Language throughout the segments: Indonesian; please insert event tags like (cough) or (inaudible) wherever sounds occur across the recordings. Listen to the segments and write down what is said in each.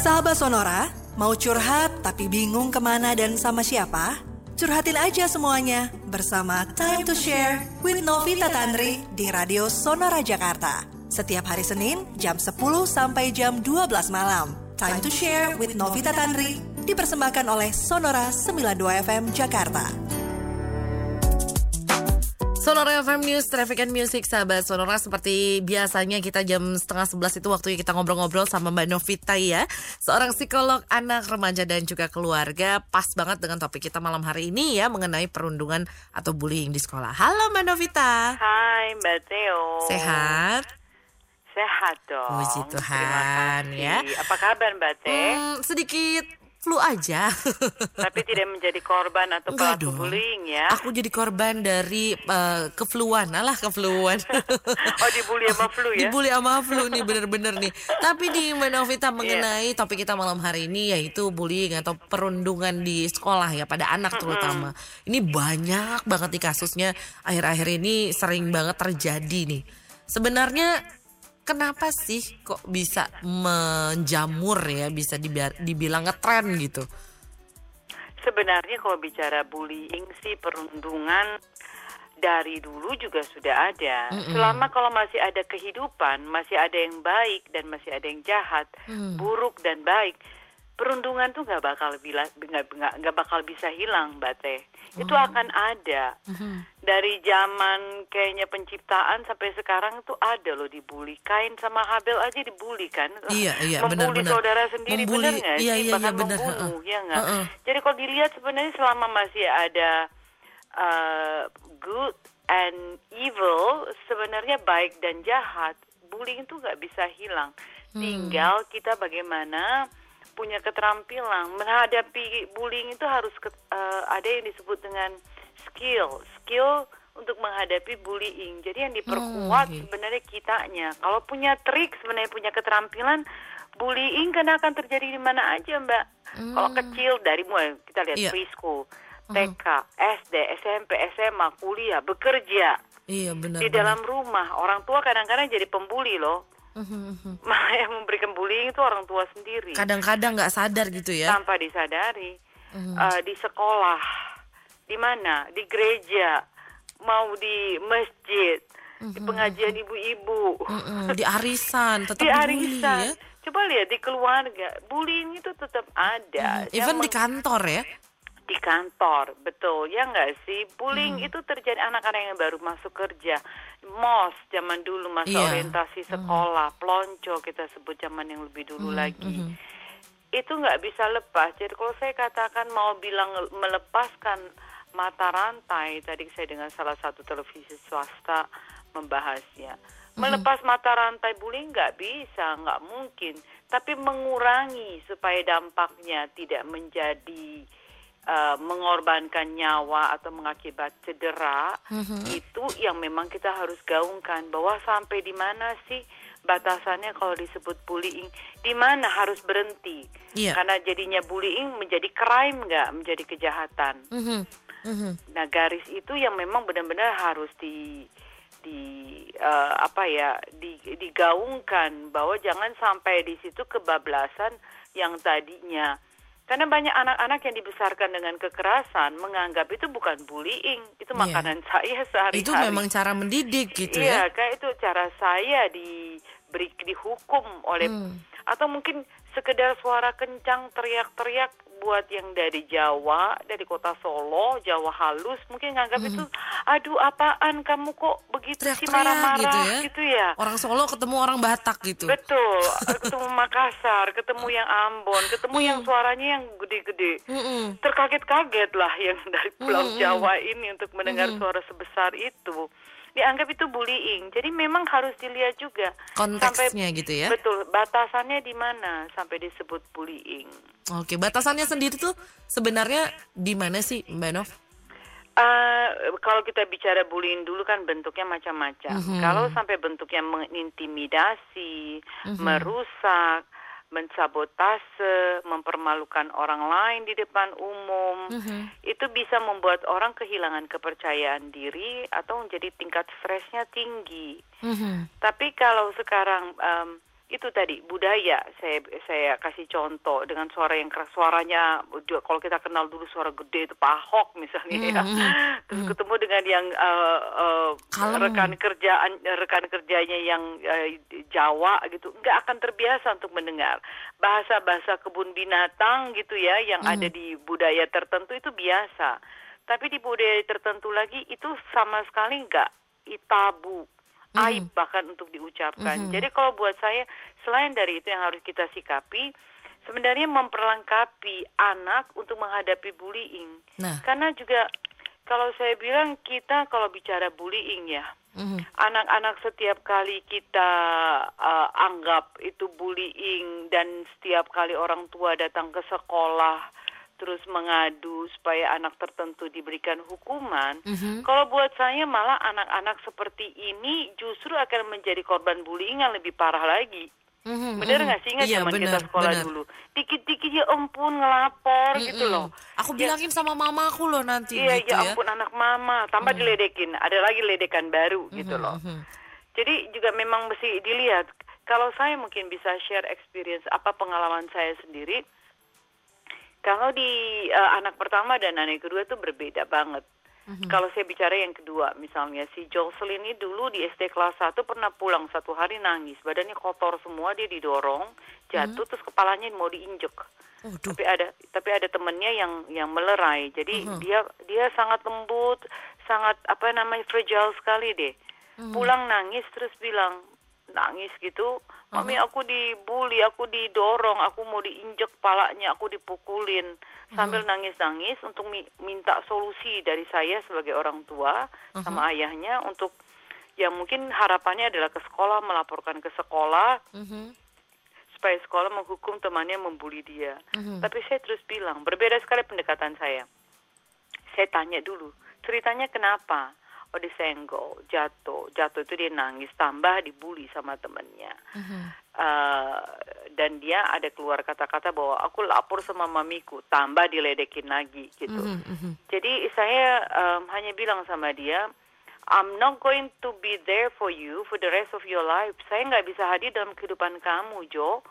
Sahabat Sonora, mau curhat tapi bingung ke mana dan sama siapa? Curhatin aja semuanya bersama Time to Share with Novita Tanri di Radio Sonora Jakarta. Setiap hari Senin jam 10 sampai jam 12 malam. Time to Share with Novita Tanri dipersembahkan oleh Sonora 92 FM Jakarta. Sonora FM News, Traffic and Music, sahabat Sonora. Seperti biasanya kita jam setengah sebelas itu waktunya kita ngobrol-ngobrol sama Mbak Novita ya. Seorang psikolog anak, remaja dan juga keluarga. Pas banget dengan topik kita malam hari ini ya Mengenai perundungan atau bullying di sekolah. Halo Mbak Novita. Hai Mbak Theo. Sehat? Sehat dong. Puji Tuhan ya. Apa kabar Mbak Teh? Hmm, sedikit flu aja. (laughs) Tapi tidak menjadi korban atau Enggak pelaku dong. bullying ya? Aku jadi korban dari uh, kefluan, alah kefluan. (laughs) oh dibully sama flu ya? Dibully sama flu nih bener-bener nih. Tapi di Mbak Novita mengenai topik kita malam hari ini yaitu bullying atau perundungan di sekolah ya pada anak terutama. Ini banyak banget nih kasusnya akhir-akhir ini sering banget terjadi nih. Sebenarnya kenapa sih kok bisa menjamur ya bisa dibi- dibilang ngetren gitu? Sebenarnya kalau bicara bullying sih perundungan dari dulu juga sudah ada. Selama kalau masih ada kehidupan, masih ada yang baik dan masih ada yang jahat, buruk dan baik, perundungan tuh nggak bakal bila nggak nggak bakal bisa hilang, mbak Teh. Itu akan ada. Dari zaman kayaknya penciptaan sampai sekarang tuh ada loh dibully. Kain sama Habel aja dibully kan? Iya, iya, Membuli benar-benar. saudara sendiri Membuli, benar nggak iya, sih? iya, iya, Bahkan benar, membunuh, heeh. ya nggak? Heeh. Jadi kalau dilihat sebenarnya selama masih ada uh, good and evil, sebenarnya baik dan jahat, bullying itu nggak bisa hilang. Hmm. Tinggal kita bagaimana punya keterampilan menghadapi bullying itu harus ke- uh, ada yang disebut dengan skill, skill untuk menghadapi bullying. Jadi yang diperkuat Hmm, sebenarnya kitanya. Kalau punya trik sebenarnya punya keterampilan bullying kan akan terjadi di mana aja, Mbak. Kalau kecil dari mulai kita lihat Hmm. Iya. preschool, TK, SD, SMP, SMA, kuliah, bekerja Iya benar. di dalam rumah. Orang tua kadang-kadang jadi pembuli loh. Mhm, Malah (laughs) yang memberikan bullying itu orang tua sendiri Kadang-kadang nggak sadar gitu ya. tanpa disadari. Eh, di sekolah, di mana? Di gereja, mau di masjid, di pengajian ibu-ibu, Mm-mm, (laughs) di arisan tetap di arisan. ya. Coba lihat di keluarga, bullying itu tetap ada. Even Yang di kantor ya. Di kantor, betul ya nggak sih? Bullying itu terjadi anak-anak yang baru masuk kerja, mos zaman dulu masa Iya. orientasi sekolah, plonco kita sebut zaman yang lebih dulu lagi. Itu nggak bisa lepas. Jadi kalau saya katakan mau bilang melepaskan mata rantai, tadi saya dengan salah satu televisi swasta membahasnya. Melepas mata rantai bullying nggak bisa, nggak mungkin. Tapi mengurangi supaya dampaknya tidak menjadi uh, mengorbankan nyawa atau mengakibat cedera itu yang memang kita harus gaungkan. Bahwa sampai di mana sih batasannya kalau disebut bullying? Di mana harus berhenti? Iya. karena jadinya bullying menjadi crime nggak? Menjadi kejahatan. Mhm, mhm. nah garis itu yang memang benar-benar harus di di eh, apa ya di, digaungkan. Bahwa jangan sampai di situ kebablasan yang tadinya karena banyak anak-anak yang dibesarkan dengan kekerasan menganggap itu bukan bullying itu Iya. makanan saya sehari-hari Itu memang cara mendidik gitu iya ya. kayak itu cara saya diberi dihukum oleh Hmm. atau mungkin sekedar suara kencang teriak-teriak buat yang dari Jawa dari kota Solo Jawa halus mungkin nganggap itu aduh apaan kamu kok begitu sih Hmm. Marah-marah gitu ya. gitu ya Orang Solo ketemu orang Batak gitu. betul (laughs) ketemu Makassar ketemu yang Ambon ketemu yang suaranya yang gede-gede Mm-mm. terkaget-kaget lah yang dari Pulau Jawa ini untuk mendengar suara sebesar itu dianggap itu bullying. Jadi memang harus dilihat juga Konteksnya gitu ya. Betul, batasannya di mana sampai disebut bullying. Oke, batasannya sendiri tuh sebenarnya di mana sih Mbak Nov? Eh, kalau kita bicara bullying dulu kan bentuknya macam-macam. Kalau sampai bentuknya mengintimidasi, merusak, mensabotase, mempermalukan orang lain di depan umum, itu bisa membuat orang kehilangan kepercayaan diri atau menjadi tingkat stresnya tinggi. Mhm. Tapi kalau sekarang em, itu tadi budaya. Saya saya kasih contoh dengan suara yang keras. Suaranya kalau kita kenal dulu suara gede itu Pak Ahok misalnya ya. Hmm, terus ketemu dengan yang uh, uh, Kalem. rekan kerjaan rekan kerjanya yang uh, Jawa gitu nggak akan terbiasa untuk mendengar. Bahasa bahasa kebun binatang gitu ya yang ada di budaya tertentu itu biasa. Tapi di budaya tertentu lagi itu sama sekali nggak i- tabu aib bahkan untuk diucapkan. Jadi kalau buat saya selain dari itu yang harus kita sikapi sebenarnya memperlengkapi anak untuk menghadapi bullying. Nah. Karena juga kalau saya bilang kita kalau bicara bullying ya Mhm. anak-anak setiap kali kita uh, anggap itu bullying dan setiap kali orang tua datang ke sekolah terus mengadu supaya anak tertentu diberikan hukuman. Mhm. Kalau buat saya malah anak-anak seperti ini justru akan menjadi korban bullying yang lebih parah lagi. Mhm, Bener mhm. nggak sih ingat Iya, zaman kita bener, sekolah bener. dulu? Dikit-dikit ya ampun ngelapor gitu Mm-mm. loh. Aku Ya, bilangin sama mamaku loh nanti Iya, gitu ya ya. ampun anak mama, tambah diledekin. Ada lagi ledekan baru gitu loh. mhm. Jadi juga memang mesti dilihat. Kalau saya mungkin bisa share experience apa pengalaman saya sendiri. Kalau di eh, anak pertama dan anak kedua itu berbeda banget. Kalau saya bicara yang kedua, misalnya si Jocelyn ini dulu di SD kelas 1 pernah pulang satu hari nangis, badannya kotor semua, dia didorong, jatuh terus kepalanya mau diinjek. Waduh. tapi ada tapi ada temennya yang yang melerai. Jadi Mhm. dia dia sangat lembut sangat apa namanya fragile sekali deh. Pulang nangis terus bilang nangis gitu mami aku dibully aku didorong aku mau diinjek palanya aku dipukulin sambil nangis nangis untuk mi- minta solusi dari saya sebagai orang tua sama ayahnya untuk ya mungkin harapannya adalah ke sekolah melaporkan ke sekolah Mhm. supaya sekolah menghukum temannya membuli dia. Mhm. Tapi saya terus bilang, berbeda sekali pendekatan saya. Saya tanya dulu, ceritanya kenapa? Oh disenggol, jatuh, jatuh itu dia nangis, tambah dibully sama temannya. Mhm. Eh, dan dia ada keluar kata-kata bahwa aku lapor sama mamiku, tambah diledekin lagi gitu. Mhm, mhm. Jadi saya um, hanya bilang sama dia, I'm not going to be there for you for the rest of your life. Saya nggak bisa hadir dalam kehidupan kamu, Jo,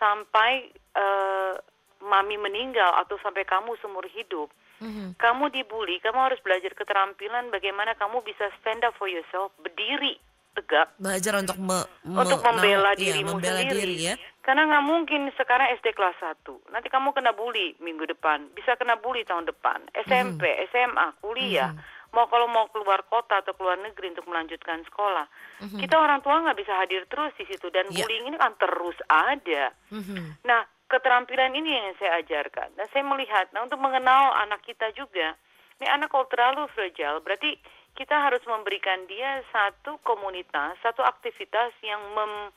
sampai uh, mami meninggal atau sampai kamu seumur hidup. Mhm. Kamu dibully, kamu harus belajar keterampilan bagaimana kamu bisa stand up for yourself, berdiri tegak Belajar untuk me- me- untuk membela nah, iya, dirimu membela sendiri. diri ya. Karena nggak mungkin sekarang SD kelas 1. Nanti kamu kena bully minggu depan, bisa kena bully tahun depan. SMP, Mhm. SMA, kuliah. Mau kalau mau keluar kota atau keluar negeri untuk melanjutkan sekolah. Kita orang tua nggak bisa hadir terus di situ dan. Iya. bullying ini kan terus ada. Mhm. Nah, keterampilan ini yang saya ajarkan. Dan saya melihat, nah untuk mengenal anak kita juga, ini anak kalau terlalu fragile, berarti kita harus memberikan dia satu komunitas, satu aktivitas yang mem-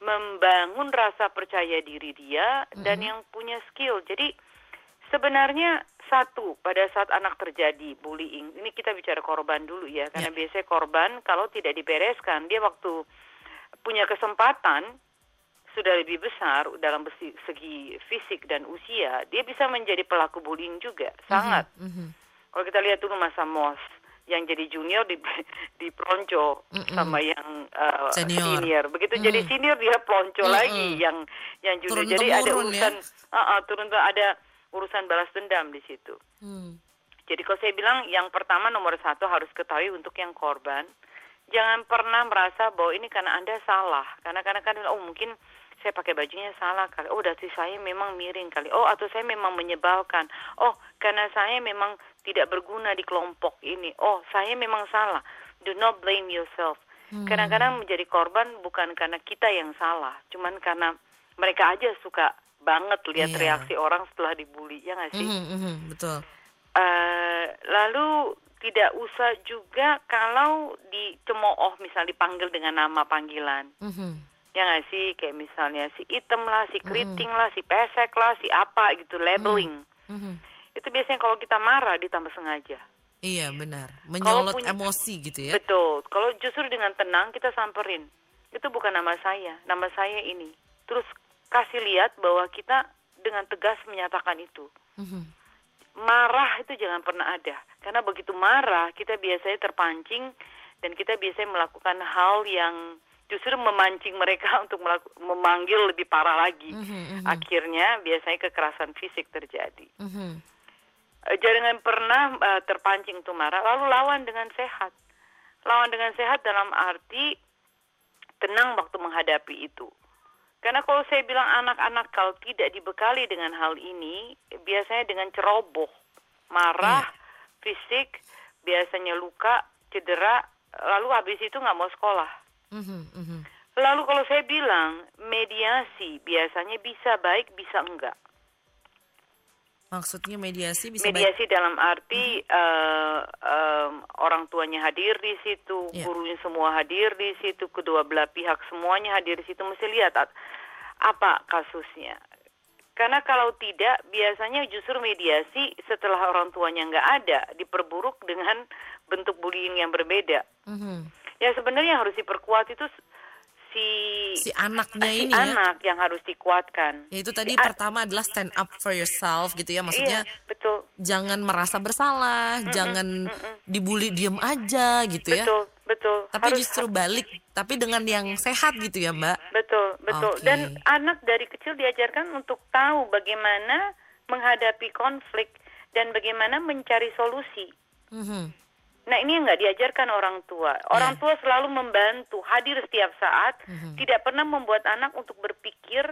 membangun rasa percaya diri dia dan yang punya skill. Jadi sebenarnya satu pada saat anak terjadi bullying, ini kita bicara korban dulu ya, karena biasanya korban kalau tidak dibereskan, dia waktu punya kesempatan sudah lebih besar dalam segi fisik dan usia, dia bisa menjadi pelaku bullying juga, sangat. Mhm. Kalau kita lihat dulu masa MOS yang jadi junior di (laughs) di pelonco sama yang uh, Senior. senior. Begitu jadi senior dia pelonco Mm-mm. lagi yang yang junior. Turun jadi ada ya. urusan uh, uh, turun tuh ada urusan balas dendam di situ. Hmm. Jadi kalau saya bilang yang pertama nomor satu harus ketahui untuk yang korban, jangan pernah merasa bahwa ini karena anda salah. Karena kadang-kadang oh mungkin saya pakai bajunya salah kali. Oh berarti saya memang miring kali. Oh atau saya memang menyebalkan. Oh karena saya memang tidak berguna di kelompok ini. Oh saya memang salah. Do not blame yourself. Kadang-kadang menjadi korban bukan karena kita yang salah, cuman karena mereka aja suka banget lihat Iya. reaksi orang setelah dibully, ya nggak sih? Mhm, mhm, Betul. Eh, lalu tidak usah juga kalau dicemooh misal dipanggil dengan nama panggilan Mhm. Ya nggak sih? Kayak misalnya si item lah si keriting lah si pesek lah si apa gitu labeling. Mhm. itu biasanya kalau kita marah ditambah sengaja. Iya benar. Menyolot punya- emosi gitu ya. betul. Kalau justru dengan tenang kita samperin. Itu bukan nama saya. Nama saya ini. Terus kasih lihat bahwa kita dengan tegas menyatakan itu. Mhm. marah itu jangan pernah ada. Karena begitu marah kita biasanya terpancing dan kita biasanya melakukan hal yang justru memancing mereka (laughs) untuk melaku- memanggil lebih parah lagi. Mhm, mhm. Akhirnya biasanya kekerasan fisik terjadi. Mhm. Eh, Jangan pernah eh, terpancing tuh marah, lalu lawan dengan sehat. Lawan dengan sehat dalam arti tenang waktu menghadapi itu. Karena kalau saya bilang anak-anak kalau tidak dibekali dengan hal ini, biasanya dengan ceroboh, marah, fisik, biasanya luka, cedera, lalu habis itu nggak mau sekolah. Mhm, mhm. Lalu kalau saya bilang mediasi biasanya bisa baik, bisa enggak. Maksudnya mediasi bisa baik. Mediasi dalam arti eh, em, orang tuanya hadir di situ, Iya. gurunya semua hadir di situ, kedua belah pihak semuanya hadir di situ. Mesti lihat at- apa kasusnya. Karena kalau tidak, biasanya justru mediasi setelah orang tuanya nggak ada diperburuk dengan bentuk bullying yang berbeda. Mhm. Ya sebenarnya yang harus diperkuat itu si Si anaknya si ini ya. anak yang harus dikuatkan. Ya itu tadi Si pertama adalah stand up for yourself gitu ya. Maksudnya iya, betul. jangan merasa bersalah, jangan dibully diem aja gitu ya. Betul, betul. Tapi Harus- justru balik, tapi dengan yang sehat gitu ya Mbak. Betul, betul. Oke. Dan anak dari kecil diajarkan untuk tahu bagaimana menghadapi konflik dan bagaimana mencari solusi. Mhm. Nah ini yang nggak diajarkan orang tua. Orang Ya. tua selalu membantu, hadir setiap saat, Mhm. tidak pernah membuat anak untuk berpikir,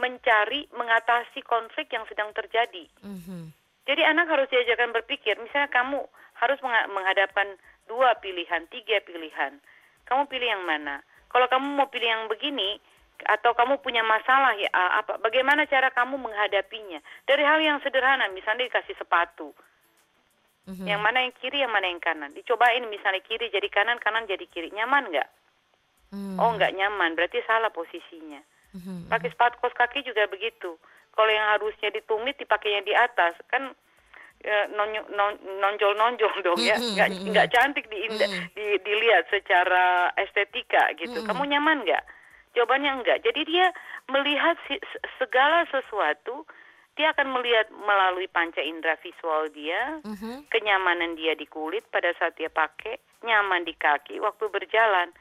mencari, mengatasi konflik yang sedang terjadi. Mhm. Jadi anak harus diajarkan berpikir. Misalnya kamu harus mengha- menghadapkan dua pilihan, tiga pilihan. Kamu pilih yang mana? Kalau kamu mau pilih yang begini, atau kamu punya masalah ya apa? Bagaimana cara kamu menghadapinya? Dari hal yang sederhana, misalnya dikasih sepatu. Mhm. Yang mana yang kiri, yang mana yang kanan. Dicobain misalnya kiri jadi kanan, kanan jadi kiri. Nyaman nggak? Mhm. Oh nggak nyaman, berarti salah posisinya. Mhm. Pakai sepatu kos kaki juga begitu. Kalau yang harusnya ditumit dipakainya di atas, kan non- nonjol-nonjol dong ya, Mm-mm, nggak nggak cantik di, Mm-mm. di- dilihat secara estetika gitu. Mm-mm. Kamu nyaman nggak? Jawabannya enggak. Jadi dia melihat si- segala sesuatu, dia akan melihat melalui panca indera visual dia, Mhm. kenyamanan dia di kulit pada saat dia pakai, nyaman di kaki waktu berjalan.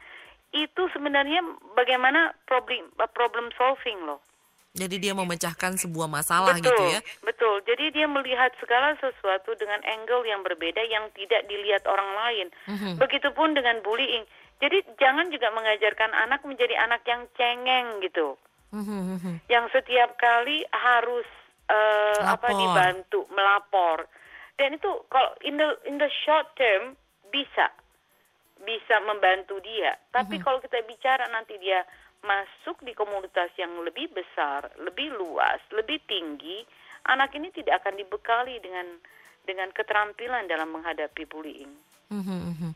Itu sebenarnya bagaimana problem problem solving loh. Jadi dia memecahkan sebuah masalah betul, gitu ya. betul. Jadi dia melihat segala sesuatu dengan angle yang berbeda yang tidak dilihat orang lain. Mhm. Begitupun dengan bullying. Jadi jangan juga mengajarkan anak menjadi anak yang cengeng gitu, Mhm, mhm. yang setiap kali harus eh, apa dibantu melapor. Dan itu kalau in the in the short term bisa bisa membantu dia. Tapi kalau kita bicara nanti dia masuk di komunitas yang lebih besar, lebih luas, lebih tinggi, anak ini tidak akan dibekali dengan dengan keterampilan dalam menghadapi bullying. Mhm, mhm.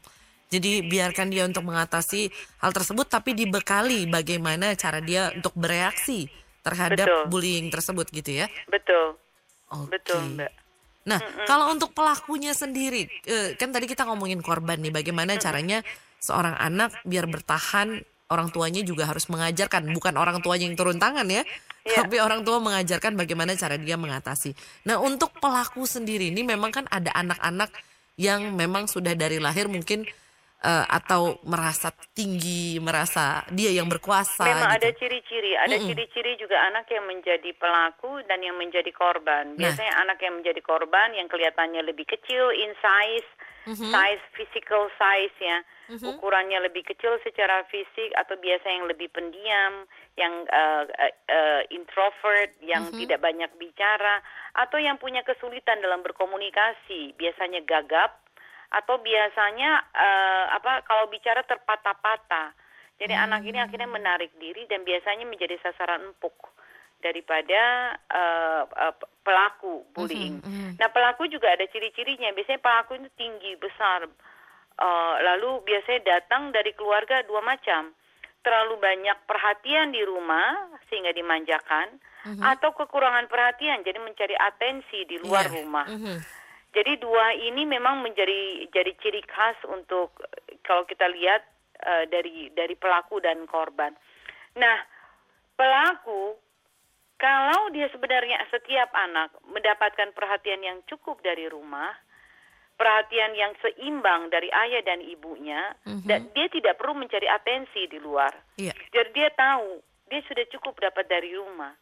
Jadi biarkan dia untuk mengatasi hal tersebut tapi dibekali bagaimana cara dia untuk bereaksi terhadap Betul. bullying tersebut gitu ya. Betul, Oke. betul, Mbak. Nah, kalau untuk pelakunya sendiri, eh, kan tadi kita ngomongin korban nih, bagaimana caranya seorang anak biar bertahan, orang tuanya juga harus mengajarkan, bukan orang tuanya yang turun tangan ya, Iya. tapi orang tua mengajarkan bagaimana cara dia mengatasi. Nah, untuk pelaku sendiri ini memang kan ada anak-anak yang memang sudah dari lahir mungkin eh, atau merasa tinggi, merasa dia yang berkuasa. Memang ada gitu. ciri-ciri, ada Mm-mm. ciri-ciri juga anak yang menjadi pelaku dan yang menjadi korban. Nah. Biasanya anak yang menjadi korban yang kelihatannya lebih kecil in size, Mhm. size physical size ya, ukurannya lebih kecil secara fisik atau biasa yang lebih pendiam, yang uh, uh, uh, introvert, yang Mhm. tidak banyak bicara, atau yang punya kesulitan dalam berkomunikasi, biasanya gagap atau biasanya eh, apa kalau bicara terpatah-patah. Jadi anak ini akhirnya menarik diri dan biasanya menjadi sasaran empuk daripada eh, eh, pelaku bullying. mhm. Nah pelaku juga ada ciri-cirinya. Biasanya pelaku itu tinggi besar, Eh, lalu biasanya datang dari keluarga dua macam. Terlalu banyak perhatian di rumah sehingga dimanjakan, atau kekurangan perhatian jadi mencari atensi di luar Iya. rumah. Mhm. Jadi dua ini memang menjadi jadi ciri khas untuk kalau kita lihat eh, dari dari pelaku dan korban. Nah, pelaku kalau dia sebenarnya setiap anak mendapatkan perhatian yang cukup dari rumah, perhatian yang seimbang dari ayah dan ibunya, dan dia tidak perlu mencari atensi di luar. Iya. Jadi dia tahu dia sudah cukup dapat dari rumah.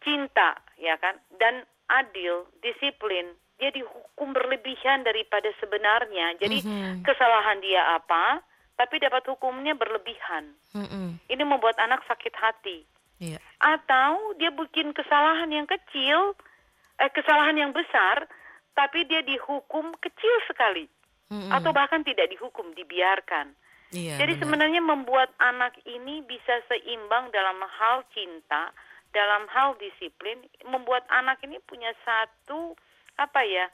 Cinta, ya kan, dan adil, disiplin. Dia dihukum berlebihan daripada sebenarnya. Jadi kesalahan dia apa, tapi dapat hukumnya berlebihan. Mm-mm. Ini membuat anak sakit hati. Iya. Atau dia bikin kesalahan yang kecil, eh, kesalahan yang besar, tapi dia dihukum kecil sekali. Mm-mm. Atau bahkan tidak dihukum, dibiarkan. Iya. Jadi benar. sebenarnya membuat anak ini bisa seimbang dalam hal cinta, dalam hal disiplin, membuat anak ini punya satu apa ya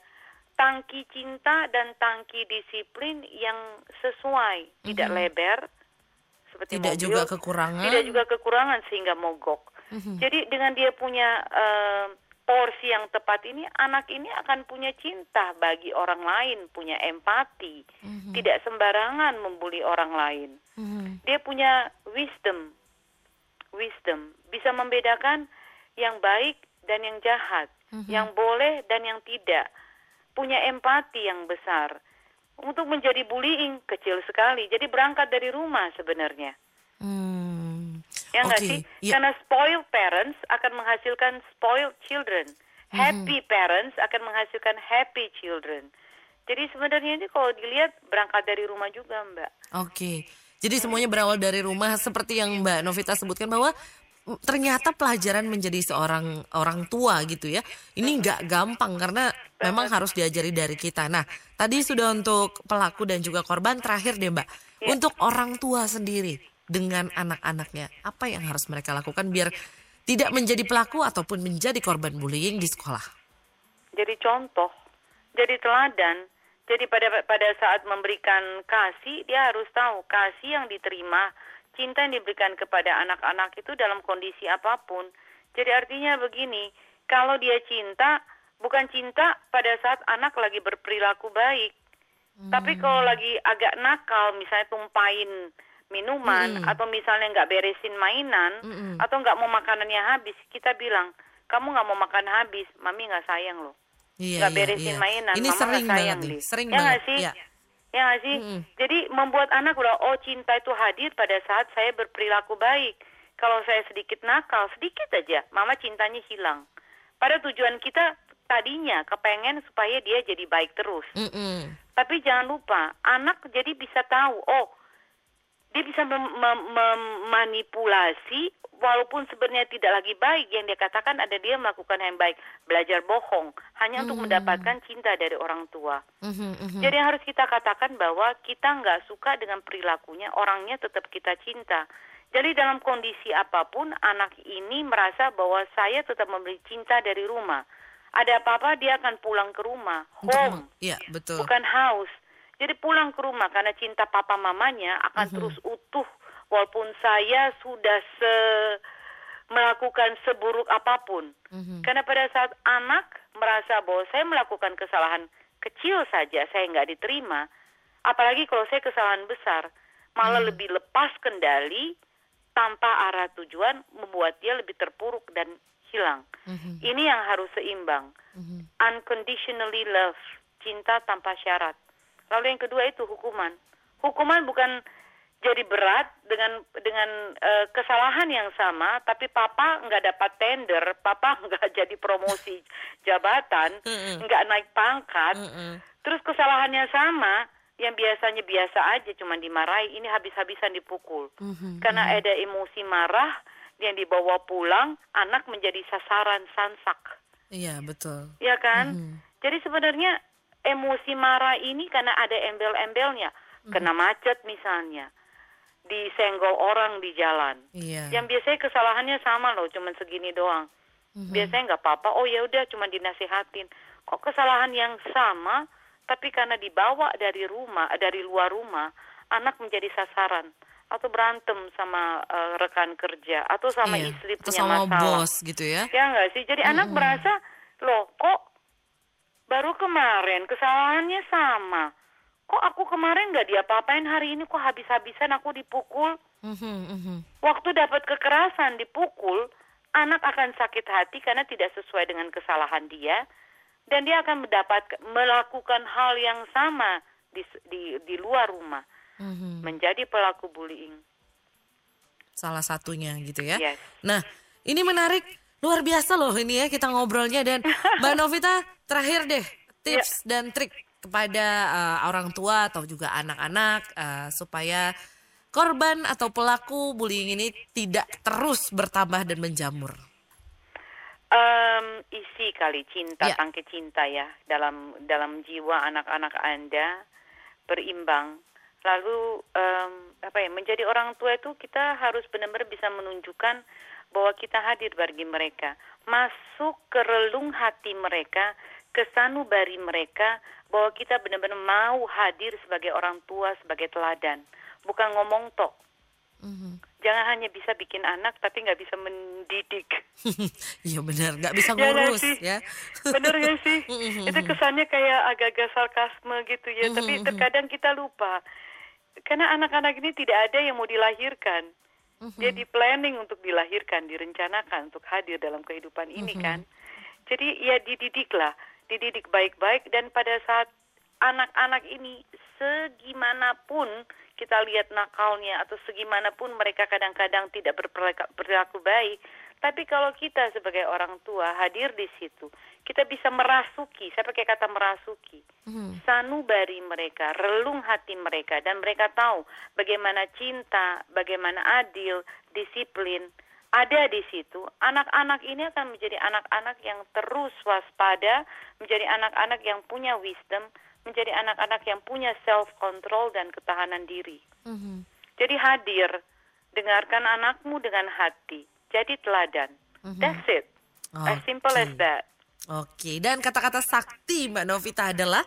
tangki cinta dan tangki disiplin yang sesuai, tidak lebar seperti tidak mobil, juga kekurangan. tidak juga kekurangan sehingga mogok. Mhm. Jadi dengan dia punya eh, porsi yang tepat ini, anak ini akan punya cinta bagi orang lain, punya empati, Mhm. tidak sembarangan membuli orang lain. Mhm. Dia punya wisdom, wisdom bisa membedakan yang baik dan yang jahat, yang boleh dan yang tidak. Punya empati yang besar. Untuk menjadi bullying kecil sekali. Jadi berangkat dari rumah sebenarnya. Hmm. Ya nggak Oke, sih? ya. Karena spoiled parents akan menghasilkan spoiled children. Mhm. Happy parents akan menghasilkan happy children. Jadi sebenarnya ini kalau dilihat berangkat dari rumah juga, Mbak. Oke. Jadi semuanya berawal dari rumah seperti yang Mbak Novita sebutkan bahwa mm, ternyata pelajaran menjadi seorang orang tua gitu ya. Ini nggak gampang karena memang harus diajari dari kita. Nah, tadi sudah untuk pelaku dan juga korban terakhir deh Mbak. Untuk orang tua sendiri dengan anak-anaknya, apa yang harus mereka lakukan biar tidak menjadi pelaku ataupun menjadi korban bullying di sekolah? Jadi contoh, jadi teladan. Jadi pada pada saat memberikan kasih, dia harus tahu kasih yang diterima, cinta yang diberikan kepada anak-anak itu dalam kondisi apa pun. Jadi artinya begini, kalau dia cinta, bukan cinta pada saat anak lagi berperilaku baik. Tapi kalau lagi agak nakal, misalnya tumpahin minuman atau misalnya nggak beresin mainan atau nggak mau makanannya habis, kita bilang kamu nggak mau makan habis, mami nggak sayang loh Iya, nggak iya, beresin iya. mainan, Ini mama sering nggak banget sayang nih, sering ya banget. sih? Iya. Ya nggak sih? Jadi membuat anak udah oh cinta itu hadir pada saat saya berperilaku baik. Kalau saya sedikit nakal, sedikit aja, mama cintanya hilang. Pada tujuan kita tadinya kepengen supaya dia jadi baik terus. Mm-mm. Tapi jangan lupa, anak jadi bisa tahu, oh, dia bisa mem- mem- memanipulasi walaupun sebenarnya tidak lagi baik yang dia katakan ada dia melakukan yang baik, belajar bohong hanya untuk mendapatkan cinta dari orang tua. Mhm, mhm. Jadi yang harus kita katakan bahwa kita nggak suka dengan perilakunya, orangnya tetap kita cinta. Jadi dalam kondisi apa pun, anak ini merasa bahwa saya tetap memberi cinta dari rumah. Ada apa-apa dia akan pulang ke rumah, home, Iya, betul. bukan house. Jadi pulang ke rumah karena cinta papa mamanya akan terus utuh walaupun saya sudah se melakukan seburuk apa pun. Karena pada saat anak merasa bahwa saya melakukan kesalahan kecil saja saya nggak diterima, apalagi kalau saya kesalahan besar, malah lebih lepas kendali tanpa arah tujuan membuat dia lebih terpuruk dan hilang. Ini yang harus seimbang. Unconditionally love, cinta tanpa syarat. Lalu yang kedua itu hukuman. Hukuman bukan jadi berat dengan dengan eh, kesalahan yang sama, tapi papa nggak dapat tender, papa (laughs) nggak jadi promosi jabatan, nggak naik pangkat, terus kesalahannya sama, yang biasanya biasa aja cuma dimarahi, ini habis-habisan dipukul. Karena ada emosi marah yang dibawa pulang, anak menjadi sasaran sansak. Iya, betul. Ya kan? Jadi sebenarnya emosi marah ini karena ada embel-embelnya. Kena macet misalnya. Disenggol orang di jalan. Iya. Yang biasanya kesalahannya sama loh, cuman segini doang. Biasanya nggak apa-apa, oh ya udah cuma dinasehatin. Kok kesalahan yang sama, tapi karena dibawa dari rumah, dari luar rumah, anak menjadi sasaran atau berantem sama eh, rekan kerja atau sama Iya. istri Atau punya sama masalah. bos gitu ya. Ya nggak sih? Jadi anak merasa, loh kok baru kemarin kesalahannya sama. Kok aku kemarin nggak diapa-apain hari ini kok habis-habisan aku dipukul. Mhm, mhm. Waktu dapat kekerasan dipukul, anak akan sakit hati karena tidak sesuai dengan kesalahan dia. dan dia akan mendapat melakukan hal yang sama di di, di luar rumah mm-hmm. menjadi pelaku bullying salah satunya gitu ya yes. nah ini menarik luar biasa loh ini ya kita ngobrolnya dan Mbak (laughs) Novita terakhir deh tips yeah. dan trik kepada uh, orang tua atau juga anak-anak uh, supaya korban atau pelaku bullying ini tidak terus bertambah dan menjamur? Um, isi kali cinta, ya. tangke cinta ya dalam dalam jiwa anak-anak anda berimbang. Lalu um, apa ya menjadi orang tua itu kita harus benar-benar bisa menunjukkan bahwa kita hadir bagi mereka, masuk ke relung hati mereka, ke sanubari mereka, bahwa kita benar-benar mau hadir sebagai orang tua, sebagai teladan, bukan ngomong tok. Mm-hmm. Jangan hanya bisa bikin anak, tapi nggak bisa mendidik. (laughs) Iya benar, nggak bisa ya ngurus ya. Bener gak sih? Mm-hmm. (laughs) Itu kesannya kayak agak-agak sarkasme gitu ya, tapi mm-hmm. terkadang kita lupa. Karena anak-anak ini tidak ada yang mau dilahirkan. Dia di planning untuk dilahirkan, direncanakan untuk hadir dalam kehidupan ini kan. Jadi ya dididiklah dididik baik-baik dan pada saat anak-anak ini segimanapun kita lihat nakalnya atau segimanapun mereka kadang-kadang tidak berperilaku baik, tapi kalau kita sebagai orang tua hadir di situ, kita bisa merasuki, saya pakai kata merasuki, hmm. sanubari mereka, relung hati mereka, dan mereka tahu bagaimana cinta, bagaimana adil, disiplin, ada di situ, anak-anak ini akan menjadi anak-anak yang terus waspada, menjadi anak-anak yang punya wisdom, menjadi anak-anak yang punya self control dan ketahanan diri. Mm-hmm. Jadi hadir, dengarkan anakmu dengan hati, jadi teladan. Mm-hmm. That's it, okay. as simple as that. Oke, okay. dan kata-kata sakti Mbak Novita adalah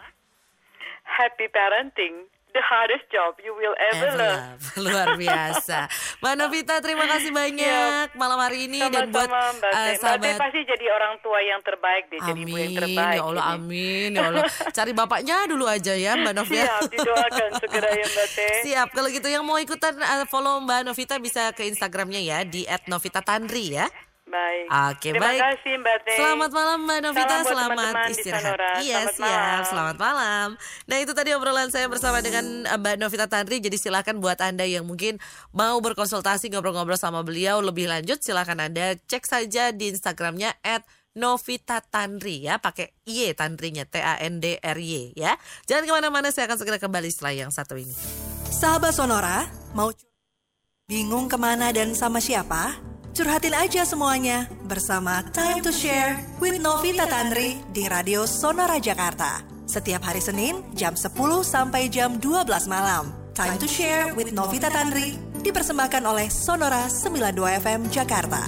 happy parenting the hardest job you will ever, ever love. (laughs) Luar biasa. Mbak Novita terima kasih (laughs) banyak yeah. malam hari ini Sama-sama, dan buat Mbak uh, sahabat. Mbak pasti jadi orang tua yang terbaik deh, amin, jadi ibu yang terbaik. Ya Allah, amin. Ya Allah. (laughs) Cari bapaknya dulu aja ya Mbak Novita. Siap, didoakan segera ya Mbak Teh. Siap, kalau gitu yang mau ikutan uh, follow Mbak Novita bisa ke Instagramnya ya di @novita_tandri ya. Baik. Oke, Terima baik. kasih Mbak Teh. Selamat malam Mbak Novita, Salam selamat teman -teman istirahat. Iya, selamat siap. Malam. Selamat malam. Nah, itu tadi obrolan saya bersama dengan eh, Mbak Novita Tandri. Jadi silakan buat Anda yang mungkin mau berkonsultasi ngobrol-ngobrol sama beliau lebih lanjut, silakan Anda cek saja di Instagramnya at Novita Tandri ya pakai Y Tandrinya T A N D R Y ya jangan ke mana-mana saya akan segera kembali setelah yang satu ini sahabat Sonora mau bingung ke mana dan sama siapa Curhatin aja semuanya bersama Time to Share with Novita Tandri di Radio Sonora Jakarta. Setiap hari Senin jam 10 sampai jam 12 malam. Time to Share with Novita Tandri dipersembahkan oleh Sonora 92 FM Jakarta.